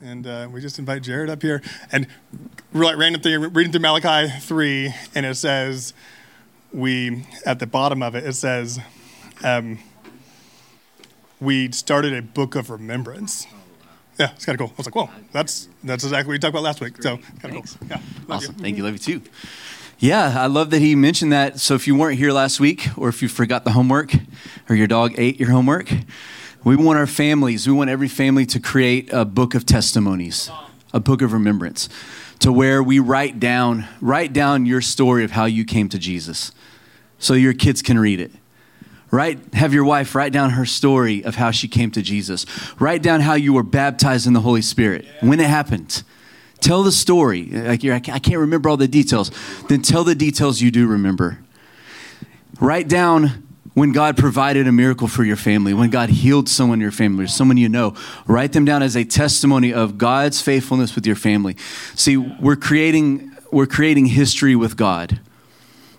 and uh, we just invite Jared up here. And like random thing, reading through Malachi 3, and it says, we, at the bottom of it, it says, um, we started a book of remembrance. Yeah, it's kind of cool. I was like, whoa, that's, that's exactly what we talked about last week. So, kind of cool. Yeah, awesome. You. Thank you. Love you too. Yeah, I love that he mentioned that. So if you weren't here last week, or if you forgot the homework, or your dog ate your homework, we want our families, we want every family to create a book of testimonies, a book of remembrance, to where we write down, write down your story of how you came to Jesus so your kids can read it. Write, have your wife write down her story of how she came to Jesus. Write down how you were baptized in the Holy Spirit, when it happened. Tell the story. Like I can't remember all the details. Then tell the details you do remember. Write down when God provided a miracle for your family, when God healed someone in your family, or someone you know, write them down as a testimony of God's faithfulness with your family. See, we're creating we're creating history with God.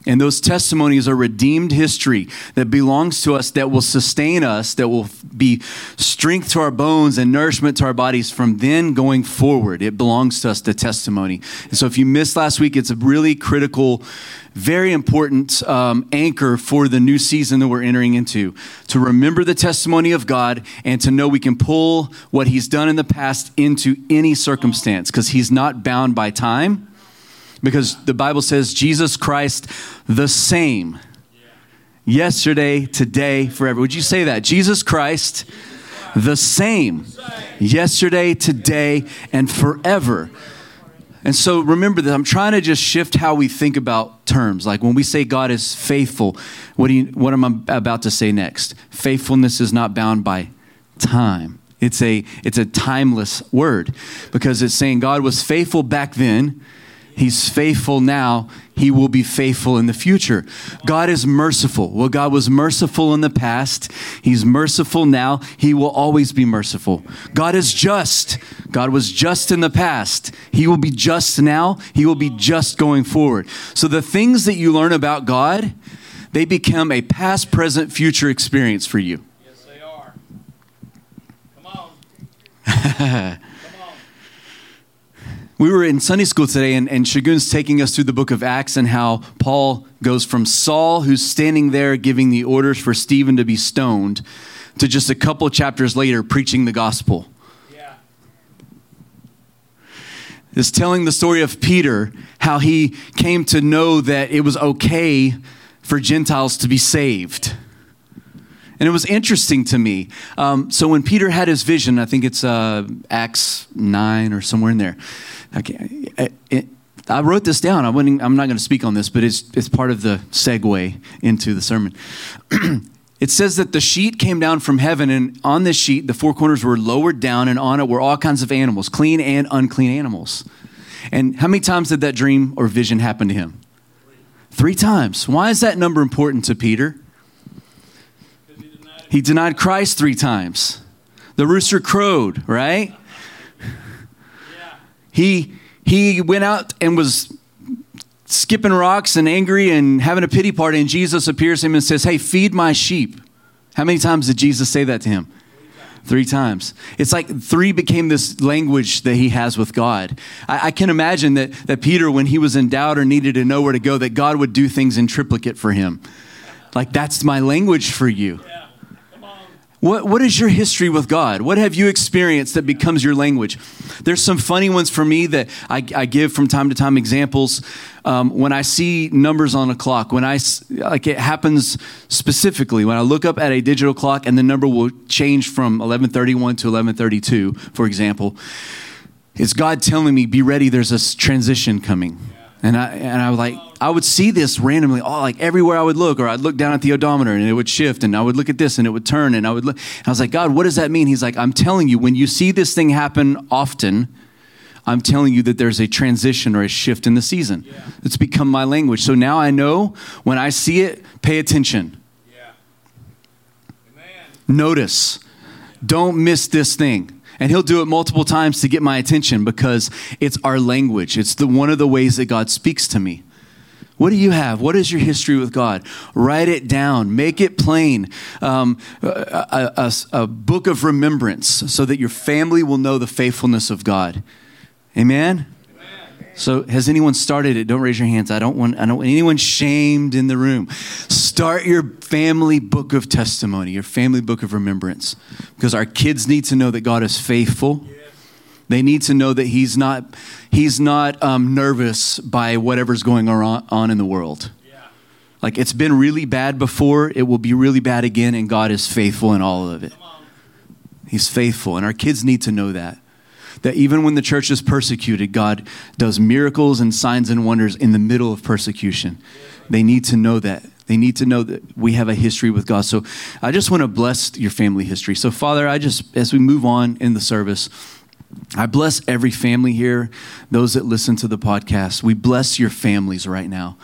And those testimonies are redeemed history that belongs to us, that will sustain us, that will be strength to our bones and nourishment to our bodies from then going forward. It belongs to us, the testimony. And so if you missed last week, it's a really critical, very important um, anchor for the new season that we're entering into. To remember the testimony of God and to know we can pull what He's done in the past into any circumstance because He's not bound by time because the Bible says Jesus Christ the same yesterday, today, forever. Would you say that? Jesus Christ the same yesterday, today, and forever. And so remember that I'm trying to just shift how we think about terms. Like when we say God is faithful, what, do you, what am I about to say next? Faithfulness is not bound by time. It's a, it's a timeless word because it's saying God was faithful back then He's faithful now. He will be faithful in the future. God is merciful. Well, God was merciful in the past. He's merciful now. He will always be merciful. God is just. God was just in the past. He will be just now. He will be just going forward. So the things that you learn about God, they become a past, present, future experience for you. Yes, they are. Come on. We were in Sunday school today, and, and Shagun's taking us through the book of Acts and how Paul goes from Saul, who's standing there giving the orders for Stephen to be stoned, to just a couple chapters later preaching the gospel. Yeah. Is telling the story of Peter, how he came to know that it was okay for Gentiles to be saved. And it was interesting to me. Um, so when Peter had his vision, I think it's uh, Acts 9 or somewhere in there. Okay, it, it, I wrote this down. I am not going to speak on this, but it's, it's part of the segue into the sermon. it says that the sheet came down from heaven, and on this sheet, the four corners were lowered down, and on it were all kinds of animals, clean and unclean animals. And how many times did that dream or vision happen to him? Three times. Why is that number important to Peter? He denied Christ three times. The rooster crowed, right? He he went out and was skipping rocks and angry and having a pity party, and Jesus appears to him and says, Hey, feed my sheep. How many times did Jesus say that to him? Three times. It's like three became this language that he has with God. I, I, can imagine that, that Peter, when he was in doubt or needed to know where to go, that God would do things in triplicate for him. Like, that's my language for you. Yeah. What, what is your history with God? What have you experienced that becomes your language? There's some funny ones for me that I, I give from time to time examples. Um, when I see numbers on a clock, when I, like it happens specifically, when I look up at a digital clock and the number will change from 1131 to 1132, for example, it's God telling me, be ready, there's a transition coming. And I, and I was like, I would see this randomly, oh, like everywhere I would look, or I'd look down at the odometer and it would shift, and I would look at this and it would turn, and I would look. And I was like, God, what does that mean? He's like, I'm telling you, when you see this thing happen often, I'm telling you that there's a transition or a shift in the season. Yeah. It's become my language. So now I know when I see it, pay attention. Yeah. Notice. Don't miss this thing and he'll do it multiple times to get my attention because it's our language it's the one of the ways that god speaks to me What do you have? What is your history with God? Write it down. Make it plain. Um, a, a, a book of remembrance so that your family will know the faithfulness of God. Amen? So, has anyone started it? Don't raise your hands. I don't want. I don't want anyone shamed in the room. Start your family book of testimony, your family book of remembrance, because our kids need to know that God is faithful. They need to know that He's not. He's not um, nervous by whatever's going on, on in the world. Like it's been really bad before, it will be really bad again, and God is faithful in all of it. He's faithful, and our kids need to know that that even when the church is persecuted, God does miracles and signs and wonders in the middle of persecution. They need to know that. They need to know that we have a history with God. So I just want to bless your family history. So, Father, I just, as we move on in the service, I bless every family here, those that listen to the podcast. We bless your families right now.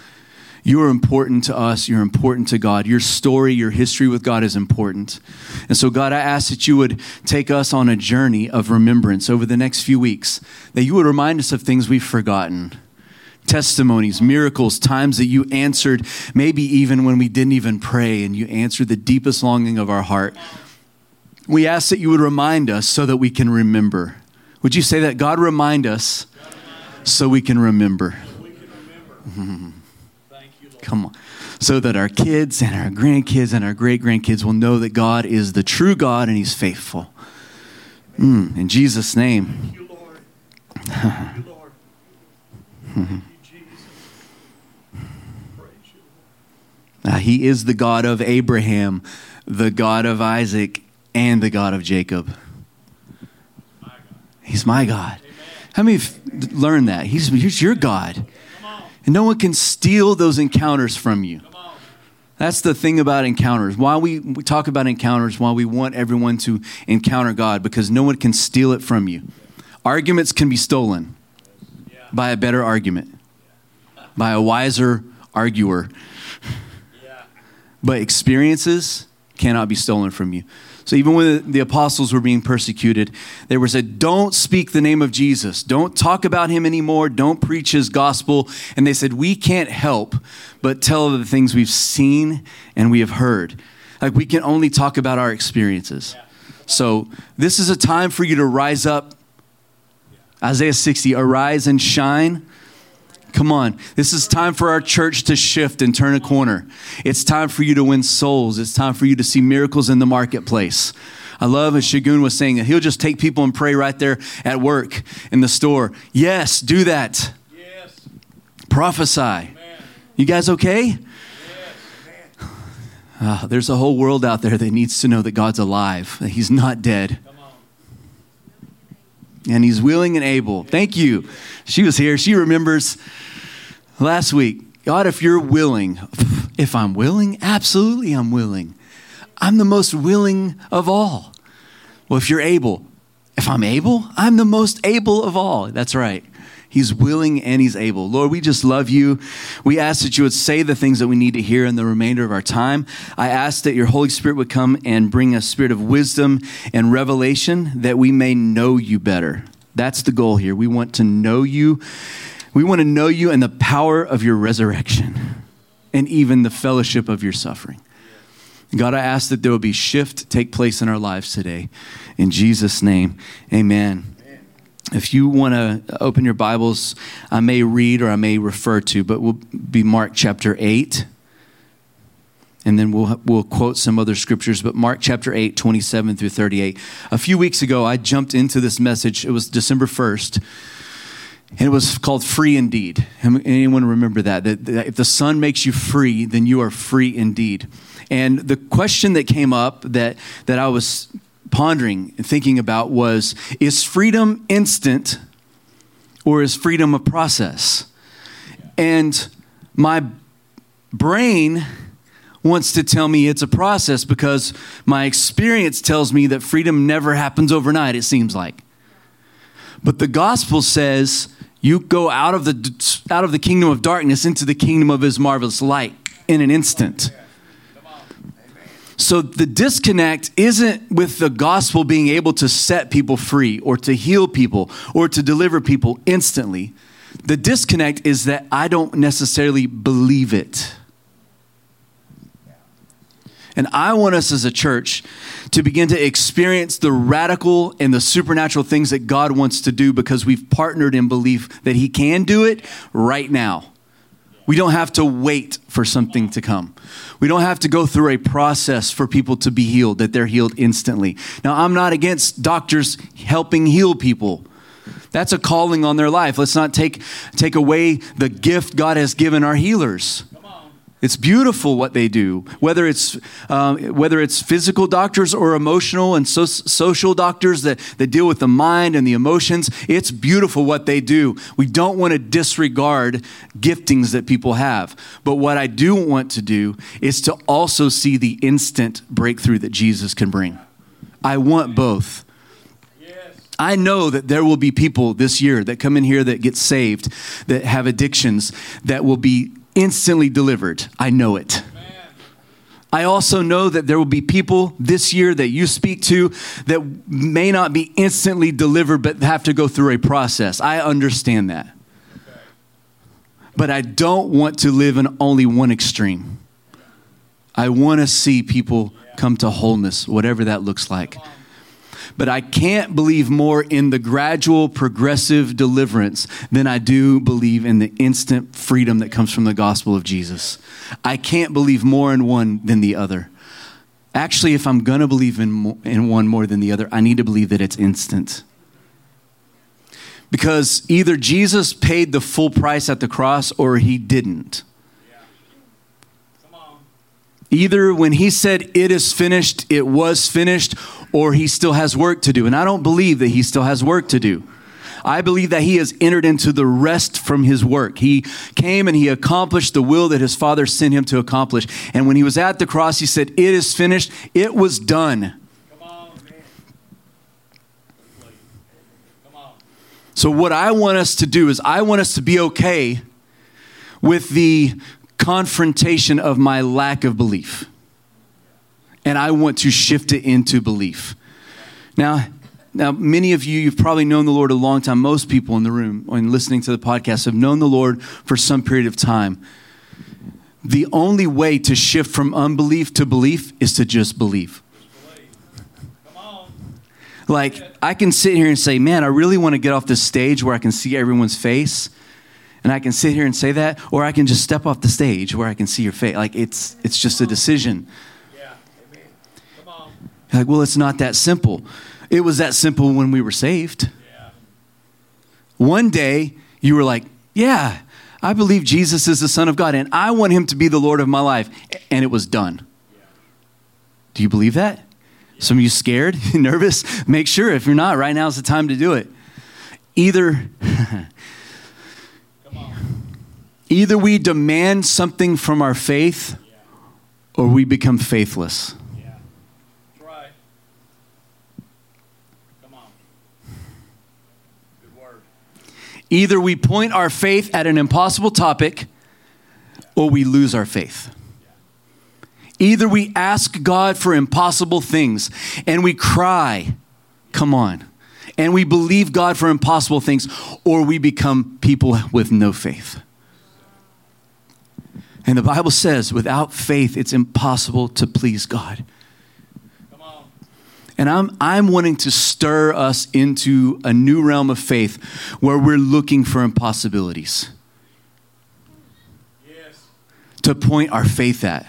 You are important to us. You're important to God. Your story, your history with God is important. And so, God, I ask that you would take us on a journey of remembrance over the next few weeks, that you would remind us of things we've forgotten testimonies, miracles, times that you answered, maybe even when we didn't even pray, and you answered the deepest longing of our heart. We ask that you would remind us so that we can remember. Would you say that? God, remind us so we can remember. Come on. So that our kids and our grandkids and our great grandkids will know that God is the true God and He's faithful. Mm, in Jesus' name. you, you, Lord. Thank you, Jesus. Praise you. Uh, he is the God of Abraham, the God of Isaac, and the God of Jacob. He's my God. How many have learned that? He's, he's your God. And no one can steal those encounters from you. That's the thing about encounters. Why we, we talk about encounters, why we want everyone to encounter God, because no one can steal it from you. Arguments can be stolen by a better argument, by a wiser arguer. But experiences cannot be stolen from you. So even when the apostles were being persecuted, they were said, Don't speak the name of Jesus. Don't talk about him anymore. Don't preach his gospel. And they said, We can't help but tell the things we've seen and we have heard. Like we can only talk about our experiences. So this is a time for you to rise up. Isaiah 60, arise and shine. Come on. This is time for our church to shift and turn a corner. It's time for you to win souls. It's time for you to see miracles in the marketplace. I love as Shagun was saying that he'll just take people and pray right there at work, in the store. Yes, do that. Yes. Prophesy. Amen. You guys okay? Yes. Ah, there's a whole world out there that needs to know that God's alive, that He's not dead, and He's willing and able. Thank you. She was here. She remembers last week. God, if you're willing, if I'm willing, absolutely I'm willing. I'm the most willing of all. Well, if you're able, if I'm able, I'm the most able of all. That's right. He's willing and he's able. Lord, we just love you. We ask that you would say the things that we need to hear in the remainder of our time. I ask that your Holy Spirit would come and bring a spirit of wisdom and revelation that we may know you better. That's the goal here. We want to know you. We want to know you and the power of your resurrection and even the fellowship of your suffering. God, I ask that there will be shift take place in our lives today. In Jesus' name, amen. If you want to open your Bibles, I may read or I may refer to, but we'll be Mark chapter 8. And then we'll, we'll quote some other scriptures, but Mark chapter 8, 27 through 38. A few weeks ago, I jumped into this message. It was December 1st. And it was called Free Indeed. Anyone remember that? that? If the Son makes you free, then you are free indeed. And the question that came up that, that I was pondering and thinking about was Is freedom instant or is freedom a process? And my brain wants to tell me it's a process because my experience tells me that freedom never happens overnight, it seems like. But the gospel says you go out of the out of the kingdom of darkness into the kingdom of his marvelous light in an instant. So the disconnect isn't with the gospel being able to set people free or to heal people or to deliver people instantly. The disconnect is that I don't necessarily believe it. And I want us as a church to begin to experience the radical and the supernatural things that God wants to do because we've partnered in belief that He can do it right now. We don't have to wait for something to come. We don't have to go through a process for people to be healed, that they're healed instantly. Now, I'm not against doctors helping heal people. That's a calling on their life. Let's not take, take away the gift God has given our healers. It's beautiful what they do, whether it's um, whether it's physical doctors or emotional and so- social doctors that, that deal with the mind and the emotions. It's beautiful what they do. We don't want to disregard giftings that people have, but what I do want to do is to also see the instant breakthrough that Jesus can bring. I want both. I know that there will be people this year that come in here that get saved, that have addictions, that will be instantly delivered. I know it. I also know that there will be people this year that you speak to that may not be instantly delivered, but have to go through a process. I understand that. But I don't want to live in only one extreme. I want to see people come to wholeness, whatever that looks like but I can't believe more in the gradual, progressive deliverance than I do believe in the instant freedom that comes from the gospel of Jesus. I can't believe more in one than the other. Actually, if I'm going to believe in, in one more than the other, I need to believe that it's instant. Because either Jesus paid the full price at the cross or he didn't. Either when he said, It is finished, it was finished, or he still has work to do. And I don't believe that he still has work to do. I believe that he has entered into the rest from his work. He came and he accomplished the will that his father sent him to accomplish. And when he was at the cross, he said, It is finished, it was done. So, what I want us to do is, I want us to be okay with the confrontation of my lack of belief. And I want to shift it into belief. Now, now, many of you, you've probably known the Lord a long time. Most people in the room and listening to the podcast have known the Lord for some period of time. The only way to shift from unbelief to belief is to just believe. Like, I can sit here and say, man, I really want to get off this stage where I can see everyone's face and I can sit here and say that, or I can just step off the stage where I can see your face. Like it's it's just a decision. Yeah, on. Like, well, it's not that simple. It was that simple when we were saved. Yeah. One day you were like, yeah, I believe Jesus is the Son of God, and I want him to be the Lord of my life. And it was done. Yeah. Do you believe that? Some of you scared, nervous? Make sure if you're not, right now is the time to do it. Either Either we demand something from our faith or we become faithless. Yeah. Right. Come on. Good word. Either we point our faith at an impossible topic or we lose our faith. Either we ask God for impossible things and we cry, come on, and we believe God for impossible things, or we become people with no faith. And the Bible says, without faith, it's impossible to please God. And I'm, I'm wanting to stir us into a new realm of faith where we're looking for impossibilities. Yes. To point our faith at.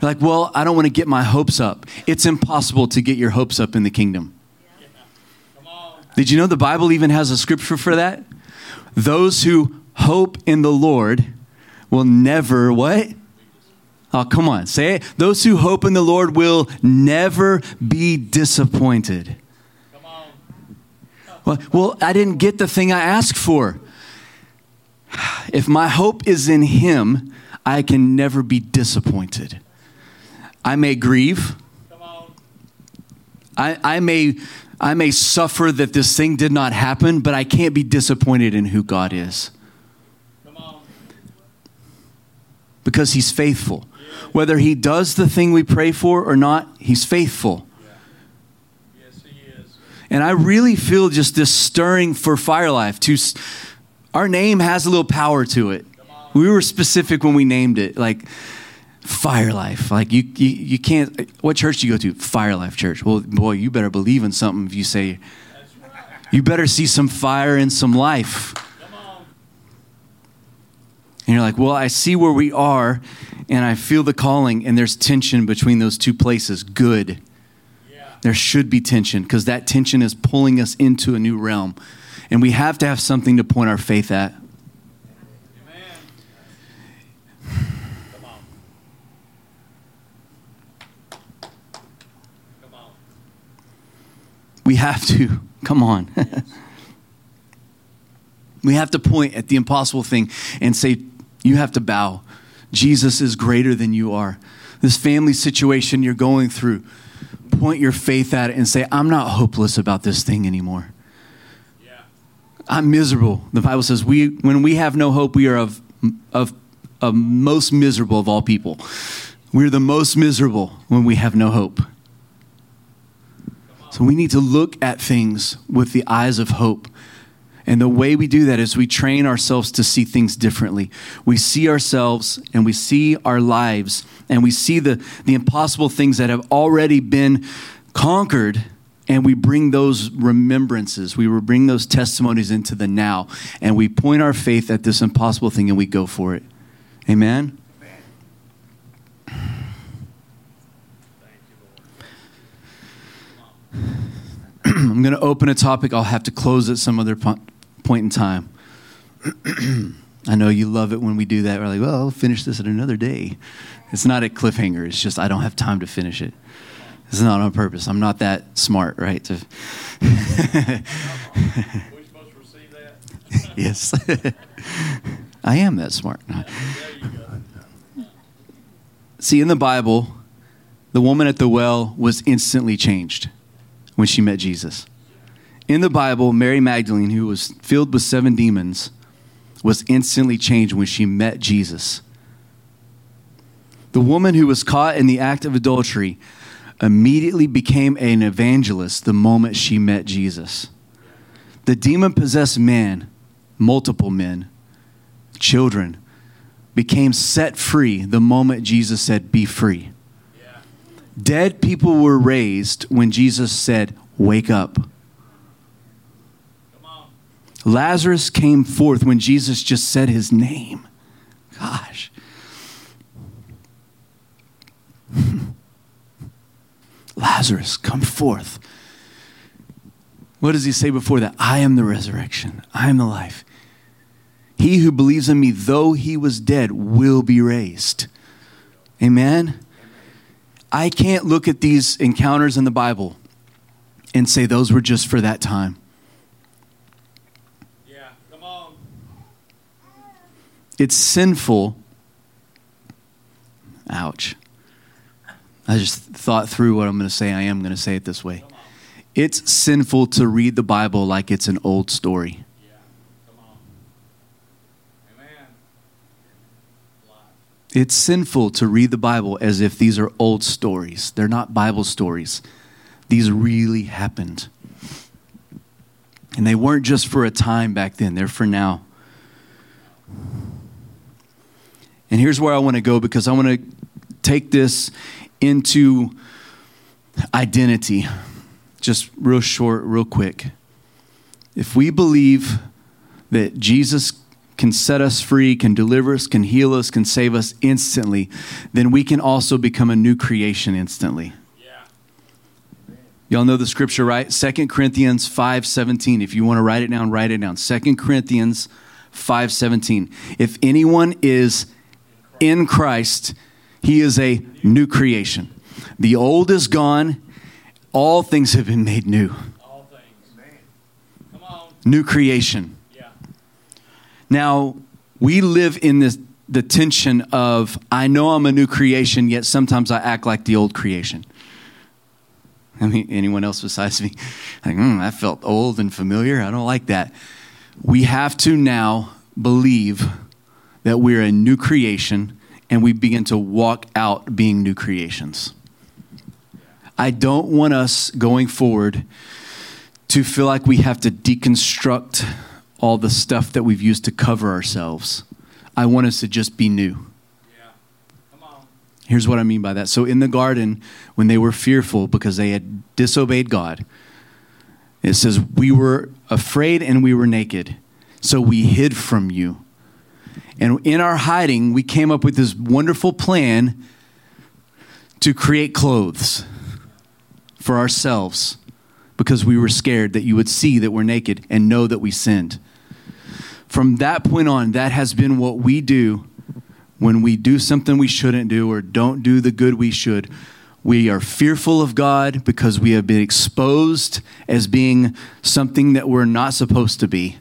You're like, well, I don't want to get my hopes up. It's impossible to get your hopes up in the kingdom. Yeah. Did you know the Bible even has a scripture for that? Those who hope in the Lord will never what? Oh, come on, say it. Those who hope in the Lord will never be disappointed. Come on. Well, well, I didn't get the thing I asked for. If my hope is in Him, I can never be disappointed. I may grieve. I, I may I may suffer that this thing did not happen, but I can't be disappointed in who God is. Because he's faithful. Whether he does the thing we pray for or not, he's faithful. Yes, he is. And I really feel just this stirring for fire life to Our name has a little power to it. We were specific when we named it, like Fire Life. Like you, you, you can't. What church do you go to? Fire Life Church. Well, boy, you better believe in something if you say. You better see some fire and some life. And you're like, well, I see where we are, and I feel the calling, and there's tension between those two places. Good. There should be tension because that tension is pulling us into a new realm. And we have to have something to point our faith at. Come on, come on. We have to. Come on. we have to point at the impossible thing and say, You have to bow. Jesus is greater than you are. This family situation you're going through, point your faith at it and say, I'm not hopeless about this thing anymore. I'm miserable. The Bible says, we, when we have no hope, we are of, of, of most miserable of all people. We're the most miserable when we have no hope. So we need to look at things with the eyes of hope. And the way we do that is we train ourselves to see things differently. We see ourselves and we see our lives and we see the, the impossible things that have already been conquered and we bring those remembrances, we bring those testimonies into the now, and we point our faith at this impossible thing and we go for it. Amen? I'm going to open a topic. I'll have to close at some other po- point in time. I know you love it when we do that. We're like, well, I'll finish this at another day. It's not a cliffhanger. It's just I don't have time to finish it. It's not on purpose. I'm not that smart, right? To We supposed to receive that? yes, I am that smart. There you go. See, in the Bible, the woman at the well was instantly changed when she met Jesus. In the Bible, Mary Magdalene, who was filled with seven demons, was instantly changed when she met Jesus. The woman who was caught in the act of adultery immediately became an evangelist the moment she met Jesus. The demon possessed man, multiple men, children, became set free the moment Jesus said, Be free. Dead people were raised when Jesus said, Wake up. Lazarus came forth when Jesus just said his name. Gosh. Lazarus, come forth. What does he say before that? I am the resurrection, I am the life. He who believes in me, though he was dead, will be raised. Amen? I can't look at these encounters in the Bible and say those were just for that time. Yeah, come on. It's sinful. Ouch. I just thought through what I'm going to say. I am going to say it this way. It's sinful to read the Bible like it's an old story. It's sinful to read the Bible as if these are old stories. They're not Bible stories. These really happened. And they weren't just for a time back then, they're for now. And here's where I want to go because I want to take this into identity. Just real short, real quick. If we believe that Jesus can set us free, can deliver us, can heal us, can save us instantly, then we can also become a new creation instantly. Yeah. Y'all know the scripture, right? 2 Corinthians 5:17. If you want to write it down, write it down. 2 Corinthians 5:17. If anyone is in Christ, he is a new creation. The old is gone, all things have been made new. All things. Come on. New creation. Yeah. Now, we live in this the tension of I know I'm a new creation, yet sometimes I act like the old creation. I mean, anyone else besides me? Like, mm, I felt old and familiar. I don't like that. We have to now believe that we're a new creation and we begin to walk out being new creations. I don't want us going forward to feel like we have to deconstruct all the stuff that we've used to cover ourselves. I want us to just be new. Yeah. Come on. Here's what I mean by that. So, in the garden, when they were fearful because they had disobeyed God, it says, We were afraid and we were naked. So, we hid from you. And in our hiding, we came up with this wonderful plan to create clothes for ourselves because we were scared that you would see that we're naked and know that we sinned. From that point on, that has been what we do when we do something we shouldn't do or don't do the good we should. We are fearful of God because we have been exposed as being something that we're not supposed to be.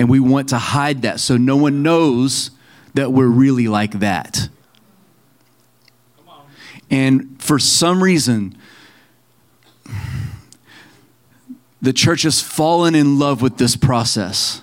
And we want to hide that so no one knows that we're really like that. And for some reason, the church has fallen in love with this process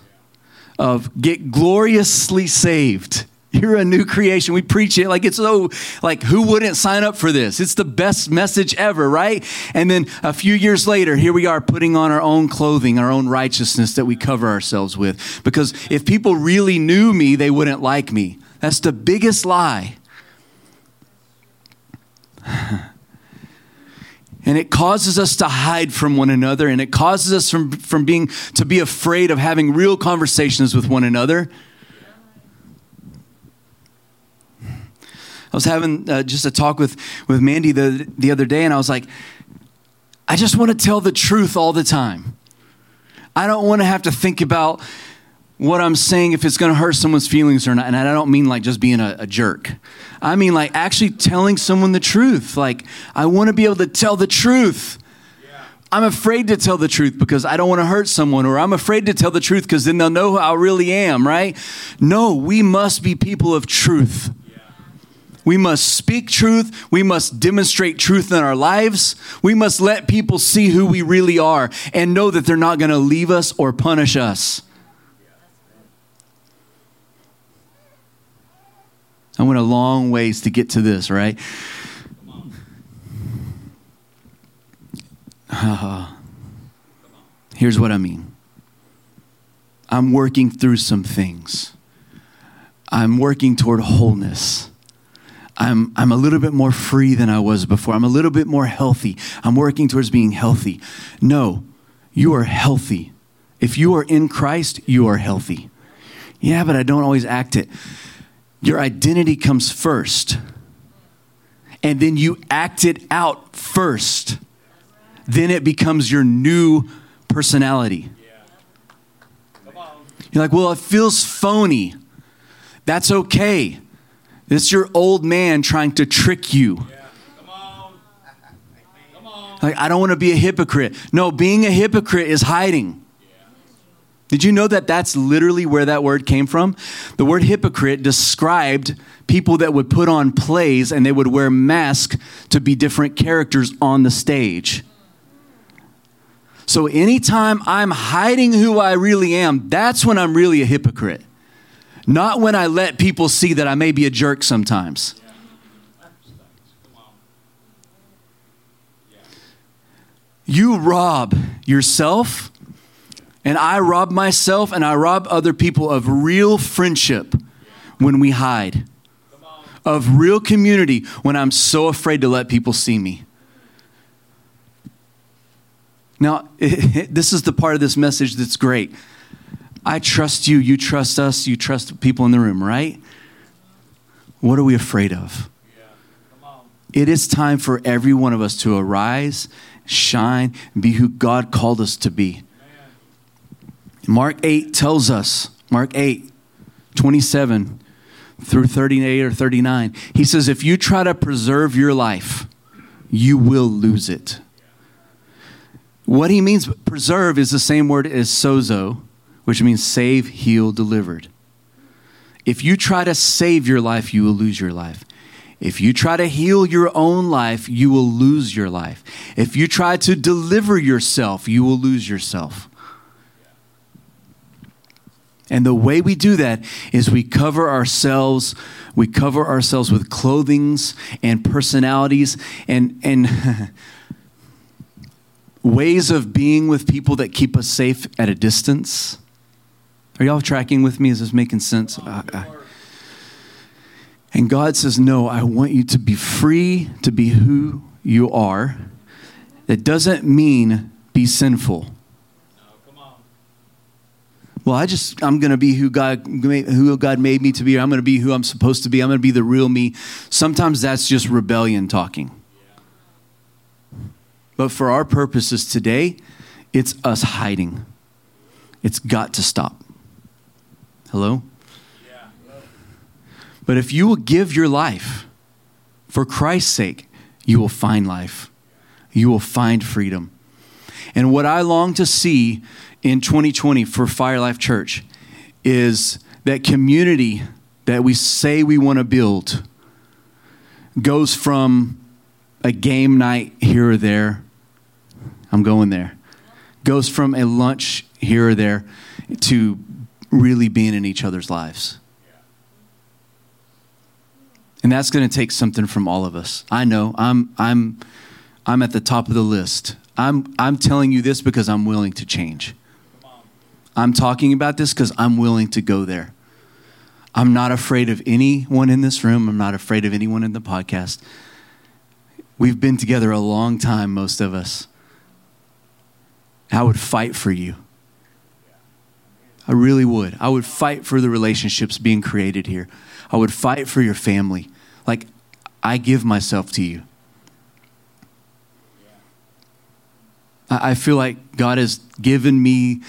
of get gloriously saved. You're a new creation. We preach it like it's so, like, who wouldn't sign up for this? It's the best message ever, right? And then a few years later, here we are putting on our own clothing, our own righteousness that we cover ourselves with. Because if people really knew me, they wouldn't like me. That's the biggest lie. and it causes us to hide from one another and it causes us from, from being to be afraid of having real conversations with one another was having uh, just a talk with, with mandy the, the other day and i was like i just want to tell the truth all the time i don't want to have to think about what i'm saying if it's going to hurt someone's feelings or not and i don't mean like just being a, a jerk I mean, like actually telling someone the truth. Like, I want to be able to tell the truth. I'm afraid to tell the truth because I don't want to hurt someone, or I'm afraid to tell the truth because then they'll know who I really am, right? No, we must be people of truth. We must speak truth. We must demonstrate truth in our lives. We must let people see who we really are and know that they're not going to leave us or punish us. I went a long ways to get to this, right? Uh, here's what I mean I'm working through some things, I'm working toward wholeness. I'm, I'm a little bit more free than I was before. I'm a little bit more healthy. I'm working towards being healthy. No, you are healthy. If you are in Christ, you are healthy. Yeah, but I don't always act it your identity comes first. And then you act it out first. Then it becomes your new personality. You're like, well, it feels phony. That's okay. It's your old man trying to trick you. Come on. Come on. Like, I don't want to be a hypocrite. No, being a hypocrite is hiding. Did you know that that's literally where that word came from? The word hypocrite described people that would put on plays and they would wear masks to be different characters on the stage. So anytime I'm hiding who I really am, that's when I'm really a hypocrite. Not when I let people see that I may be a jerk sometimes. You rob yourself and I rob myself and I rob other people of real friendship when we hide, of real community when I'm so afraid to let people see me. Now, this is the part of this message that's great. I trust you, you trust us, you trust people in the room, right? What are we afraid of? It is time for every one of us to arise, shine, and be who God called us to be. Mark 8 tells us, Mark 8, 27 through 38 or 39, he says, If you try to preserve your life, you will lose it. What he means, preserve, is the same word as sozo, which means save, heal, delivered. If you try to save your life, you will lose your life. If you try to heal your own life, you will lose your life. If you try to deliver yourself, you will lose yourself. And the way we do that is we cover ourselves, we cover ourselves with clothings and personalities and, and ways of being with people that keep us safe at a distance. Are y'all tracking with me? Is this making sense? And God says, No, I want you to be free to be who you are. That doesn't mean be sinful. Well, I just I'm going to be who God who God made me to be. I'm going to be who I'm supposed to be. I'm going to be the real me. Sometimes that's just rebellion talking. But for our purposes today, it's us hiding. It's got to stop. Hello? Yeah. But if you will give your life for Christ's sake, you will find life. You will find freedom. And what I long to see in 2020 for Fire Life Church is that community that we say we want to build goes from a game night here or there. I'm going there. Goes from a lunch here or there to really being in each other's lives. And that's going to take something from all of us. I know. I'm I'm I'm at the top of the list. I'm I'm telling you this because I'm willing to change. I'm talking about this because I'm willing to go there. I'm not afraid of anyone in this room. I'm not afraid of anyone in the podcast. We've been together a long time, most of us. I would fight for you. I really would. I would fight for the relationships being created here. I would fight for your family. Like, I give myself to you. I feel like God has given me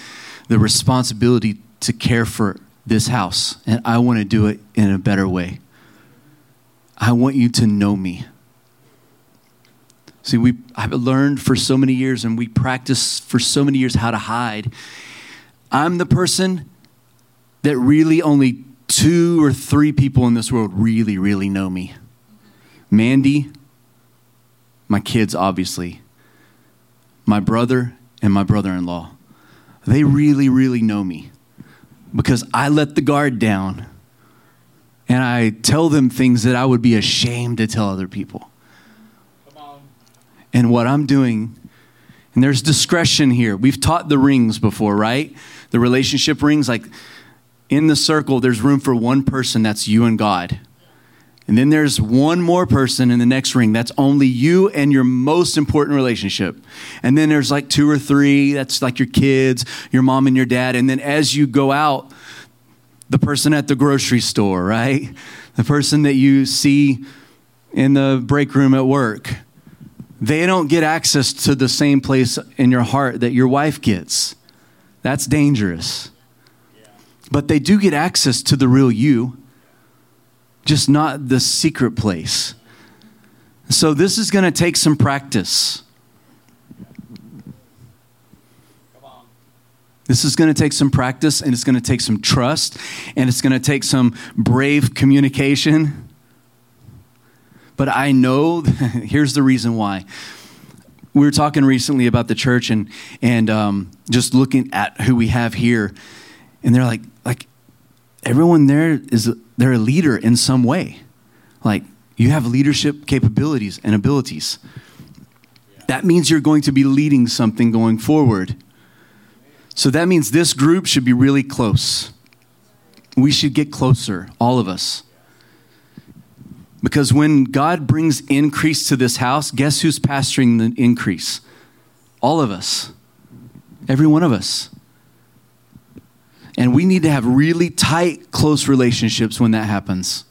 the responsibility to care for this house, and I want to do it in a better way. I want you to know me. See, we I've learned for so many years, and we practice for so many years how to hide. I'm the person that really only two or three people in this world really, really know me. Mandy, my kids, obviously, my brother, and my brother in law. They really, really know me because I let the guard down and I tell them things that I would be ashamed to tell other people. And what I'm doing, and there's discretion here. We've taught the rings before, right? The relationship rings, like in the circle, there's room for one person that's you and God. And then there's one more person in the next ring that's only you and your most important relationship. And then there's like two or three that's like your kids, your mom and your dad. And then as you go out, the person at the grocery store, right? The person that you see in the break room at work. They don't get access to the same place in your heart that your wife gets. That's dangerous. But they do get access to the real you just not the secret place. So, this is going to take some practice. This is going to take some practice and it's going to take some trust and it's going to take some brave communication. But I know, here's the reason why. We were talking recently about the church and, and um, just looking at who we have here. And they're like, like everyone there is, they're a leader in some way. Like you have leadership capabilities and abilities. That means you're going to be leading something going forward. So that means this group should be really close. We should get closer, all of us. Because when God brings increase to this house, guess who's pastoring the increase? All of us. Every one of us. And we need to have really tight, close relationships when that happens.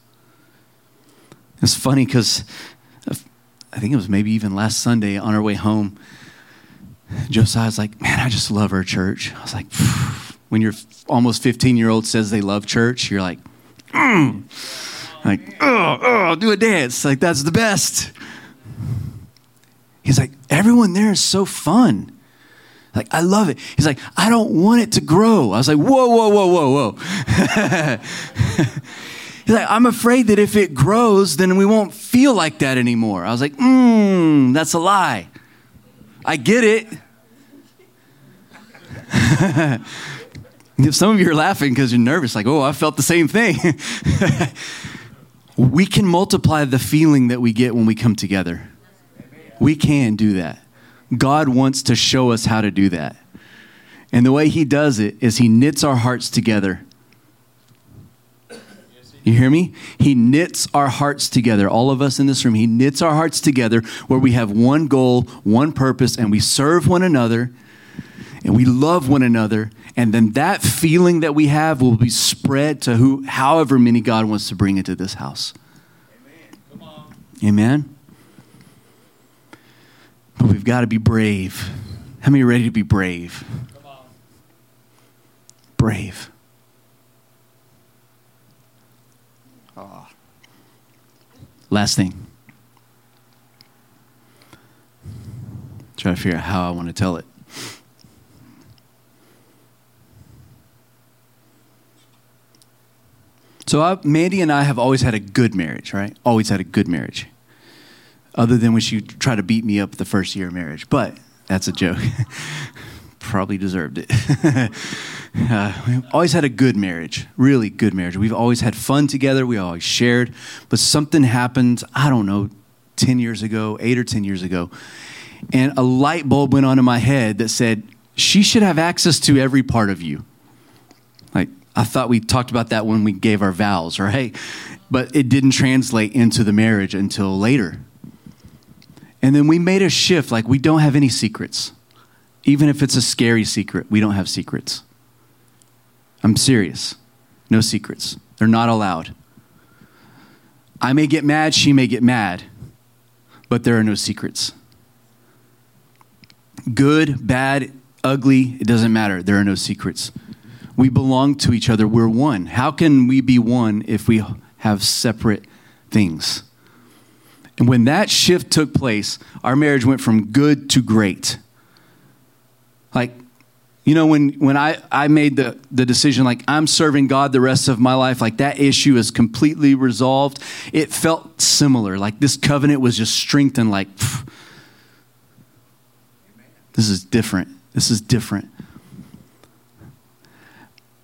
It's funny because I think it was maybe even last Sunday on our way home. Josiah's like, Man, I just love our church. I was like, When your almost 15 year old says they love church, you're like, mm. Like, oh, oh, do a dance. Like, that's the best. He's like, Everyone there is so fun. Like, I love it. He's like, I don't want it to grow. I was like, whoa, whoa, whoa, whoa, whoa. He's like, I'm afraid that if it grows, then we won't feel like that anymore. I was like, mmm, that's a lie. I get it. Some of you are laughing because you're nervous, like, oh, I felt the same thing. we can multiply the feeling that we get when we come together. We can do that. God wants to show us how to do that. And the way he does it is he knits our hearts together. You hear me? He knits our hearts together. All of us in this room, he knits our hearts together where we have one goal, one purpose, and we serve one another and we love one another. And then that feeling that we have will be spread to who, however many God wants to bring into this house. Come on. Amen. But we've got to be brave. How many ready to be brave? Brave. Ah. Last thing. Try to figure out how I want to tell it. So, I, Mandy and I have always had a good marriage, right? Always had a good marriage. Other than when she tried to beat me up the first year of marriage. But that's a joke. Probably deserved it. uh, we've always had a good marriage, really good marriage. We've always had fun together. We always shared. But something happened, I don't know, 10 years ago, eight or 10 years ago. And a light bulb went on in my head that said, she should have access to every part of you. I thought we talked about that when we gave our vows, right? But it didn't translate into the marriage until later. And then we made a shift like we don't have any secrets. Even if it's a scary secret, we don't have secrets. I'm serious. No secrets. They're not allowed. I may get mad, she may get mad, but there are no secrets. Good, bad, ugly, it doesn't matter. There are no secrets. We belong to each other. We're one. How can we be one if we have separate things? And when that shift took place, our marriage went from good to great. Like, you know, when, when I, I made the, the decision, like, I'm serving God the rest of my life, like, that issue is completely resolved, it felt similar. Like, this covenant was just strengthened, like, pff, this is different. This is different.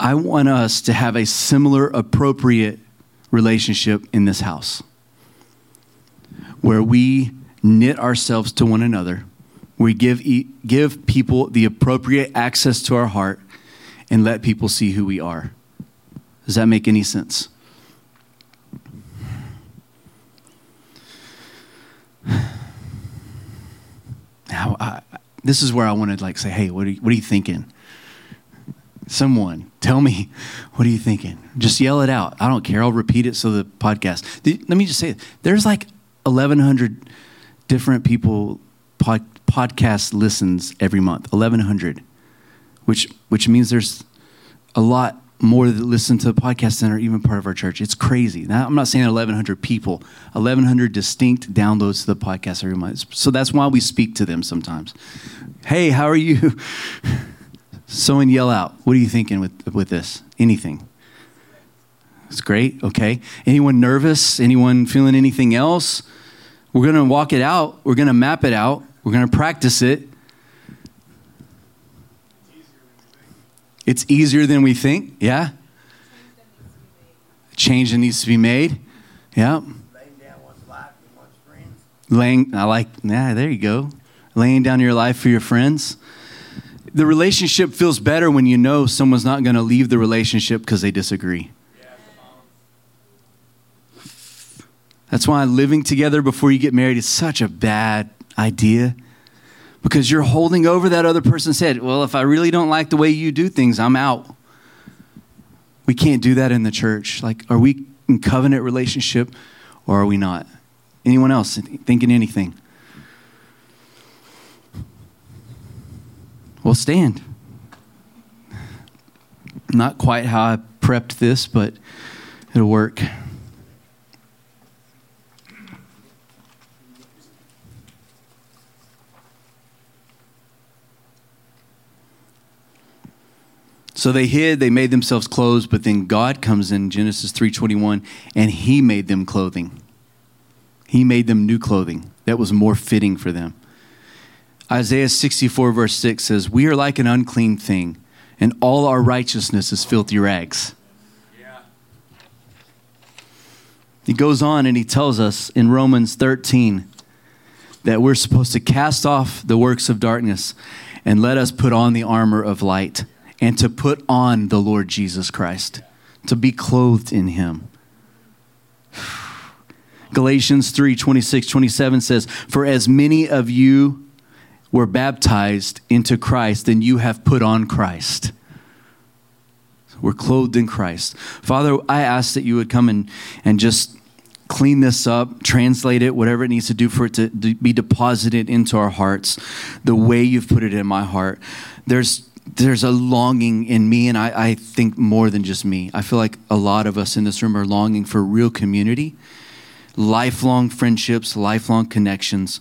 I want us to have a similar, appropriate relationship in this house where we knit ourselves to one another. We give, give people the appropriate access to our heart and let people see who we are. Does that make any sense? Now, I, this is where I want to like say, hey, what are you, what are you thinking? Someone, tell me, what are you thinking? Just yell it out. I don't care. I'll repeat it so the podcast. Let me just say, there's like 1,100 different people pod, podcast listens every month. 1,100, which which means there's a lot more that listen to the podcast than are even part of our church. It's crazy. Now, I'm not saying 1,100 people, 1,100 distinct downloads to the podcast every month. So that's why we speak to them sometimes. Hey, how are you? Someone yell out. What are you thinking with, with this? Anything? It's great. Okay. Anyone nervous? Anyone feeling anything else? We're going to walk it out. We're going to map it out. We're going to practice it. It's easier than we think. Yeah. Change that needs to be made. Yeah. Laying down one's life for one's friends. Laying, I like, yeah, there you go. Laying down your life for your friends. The relationship feels better when you know someone's not going to leave the relationship because they disagree. That's why living together before you get married is such a bad idea because you're holding over that other person's head. Well, if I really don't like the way you do things, I'm out. We can't do that in the church. Like, are we in covenant relationship or are we not? Anyone else thinking anything? Well, stand. Not quite how I prepped this, but it'll work. So they hid, they made themselves clothes, but then God comes in Genesis 3:21 and he made them clothing. He made them new clothing that was more fitting for them. Isaiah 64 verse 6 says, "We are like an unclean thing, and all our righteousness is filthy rags." He goes on and he tells us in Romans 13 that we're supposed to cast off the works of darkness And let us put on the armor of light and to put on the Lord Jesus Christ, to be clothed in him. Galatians 3 26, 27 says, For as many of you were baptized into Christ, then you have put on Christ. We're clothed in Christ. Father, I ask that you would come and, and just clean this up, translate it, whatever it needs to do for it to be deposited into our hearts the way you've put it in my heart. There's there's a longing in me, and I, I think more than just me. I feel like a lot of us in this room are longing for real community, lifelong friendships, lifelong connections,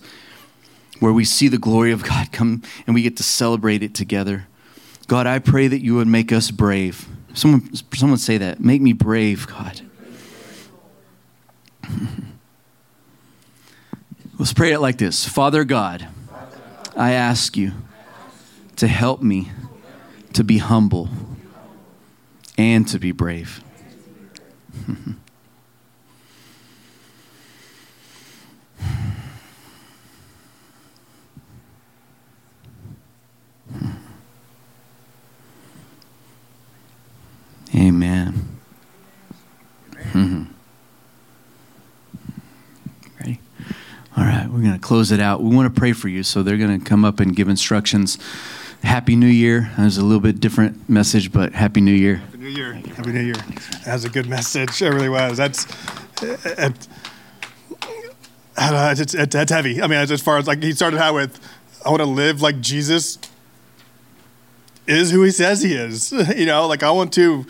where we see the glory of God come and we get to celebrate it together. God, I pray that you would make us brave. Someone, someone say that. Make me brave, God. Let's pray it like this Father God, I ask you to help me to be humble and to be brave. Amen. Mm-hmm. Ready? All right, we're going to close it out. We want to pray for you, so they're going to come up and give instructions. Happy New Year. That was a little bit different message, but Happy New Year. Happy New Year. Happy New Year. That's a good message. It really was. That's. It, it's, it's, it's heavy. I mean, as far as like he started out with, I want to live like Jesus is who he says he is. You know, like I want to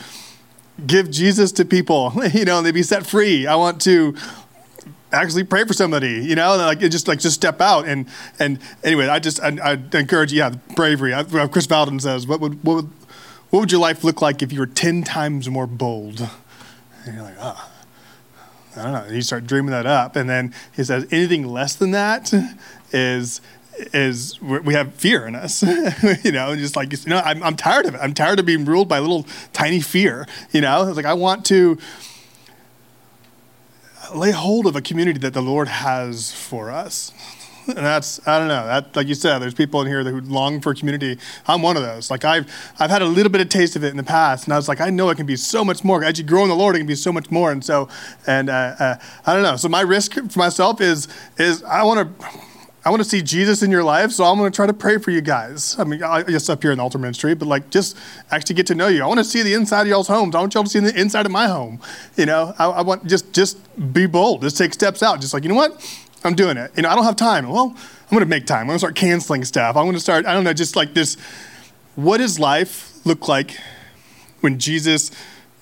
give Jesus to people, you know, and they be set free. I want to actually pray for somebody, you know, and like just like just step out and and anyway, I just I, I encourage yeah bravery. I, uh, Kris Vallotton says, what would what would what would your life look like if you were ten times more bold? And you're like, oh, I don't know. And you start dreaming that up, and then he says, anything less than that is is we have fear in us, you know, just like, you know, I'm, I'm tired of it. I'm tired of being ruled by little tiny fear, you know, it's like, I want to lay hold of a community that the Lord has for us. And that's I don't know that like you said, there's people in here who long for community. I'm one of those. Like I've I've had a little bit of taste of it in the past, and I was like, I know it can be so much more. As you grow in the Lord, it can be so much more. And so, and uh, uh, I don't know. So my risk for myself is is I want to I want to see Jesus in your life, so I'm going to try to pray for you guys. I mean, I up here in the altar ministry, but like just actually get to know you. I want to see the inside of y'all's homes. I want y'all to see the inside of my home. You know, I, I want just just be bold. Just take steps out. Just like you know what, I'm doing it. You know, I don't have time. Well, I'm going to make time. I'm going to start canceling stuff. I'm going to start. I don't know, just like this. What does life look like when Jesus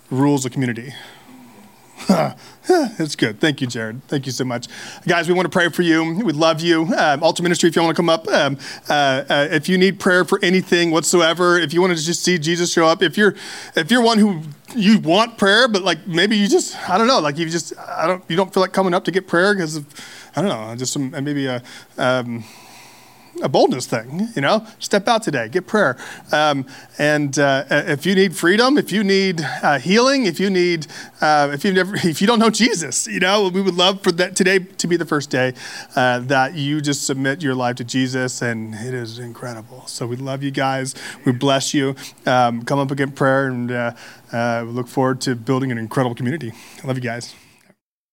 rules a community? It's good. Thank you, Jared. Thank you so much. Guys, we want to pray for you. We love you. Um, Altar Ministry, if you want to come up, um, uh, uh, if you need prayer for anything whatsoever, if you want to just see Jesus show up, if you're if you're one who you want prayer, but like maybe you just I don't know, like you just I don't you don't feel like coming up to get prayer because of I don't know, just some maybe a. Um, a boldness thing, you know. Step out today, get prayer, um, and uh, if you need freedom, if you need uh, healing, if you need, uh, if you never, if you don't know Jesus, you know, we would love for that today to be the first day uh, that you just submit your life to Jesus, and it is incredible. So we love you guys. We bless you. Um, come up and get prayer, and uh, uh, we look forward to building an incredible community. I love you guys.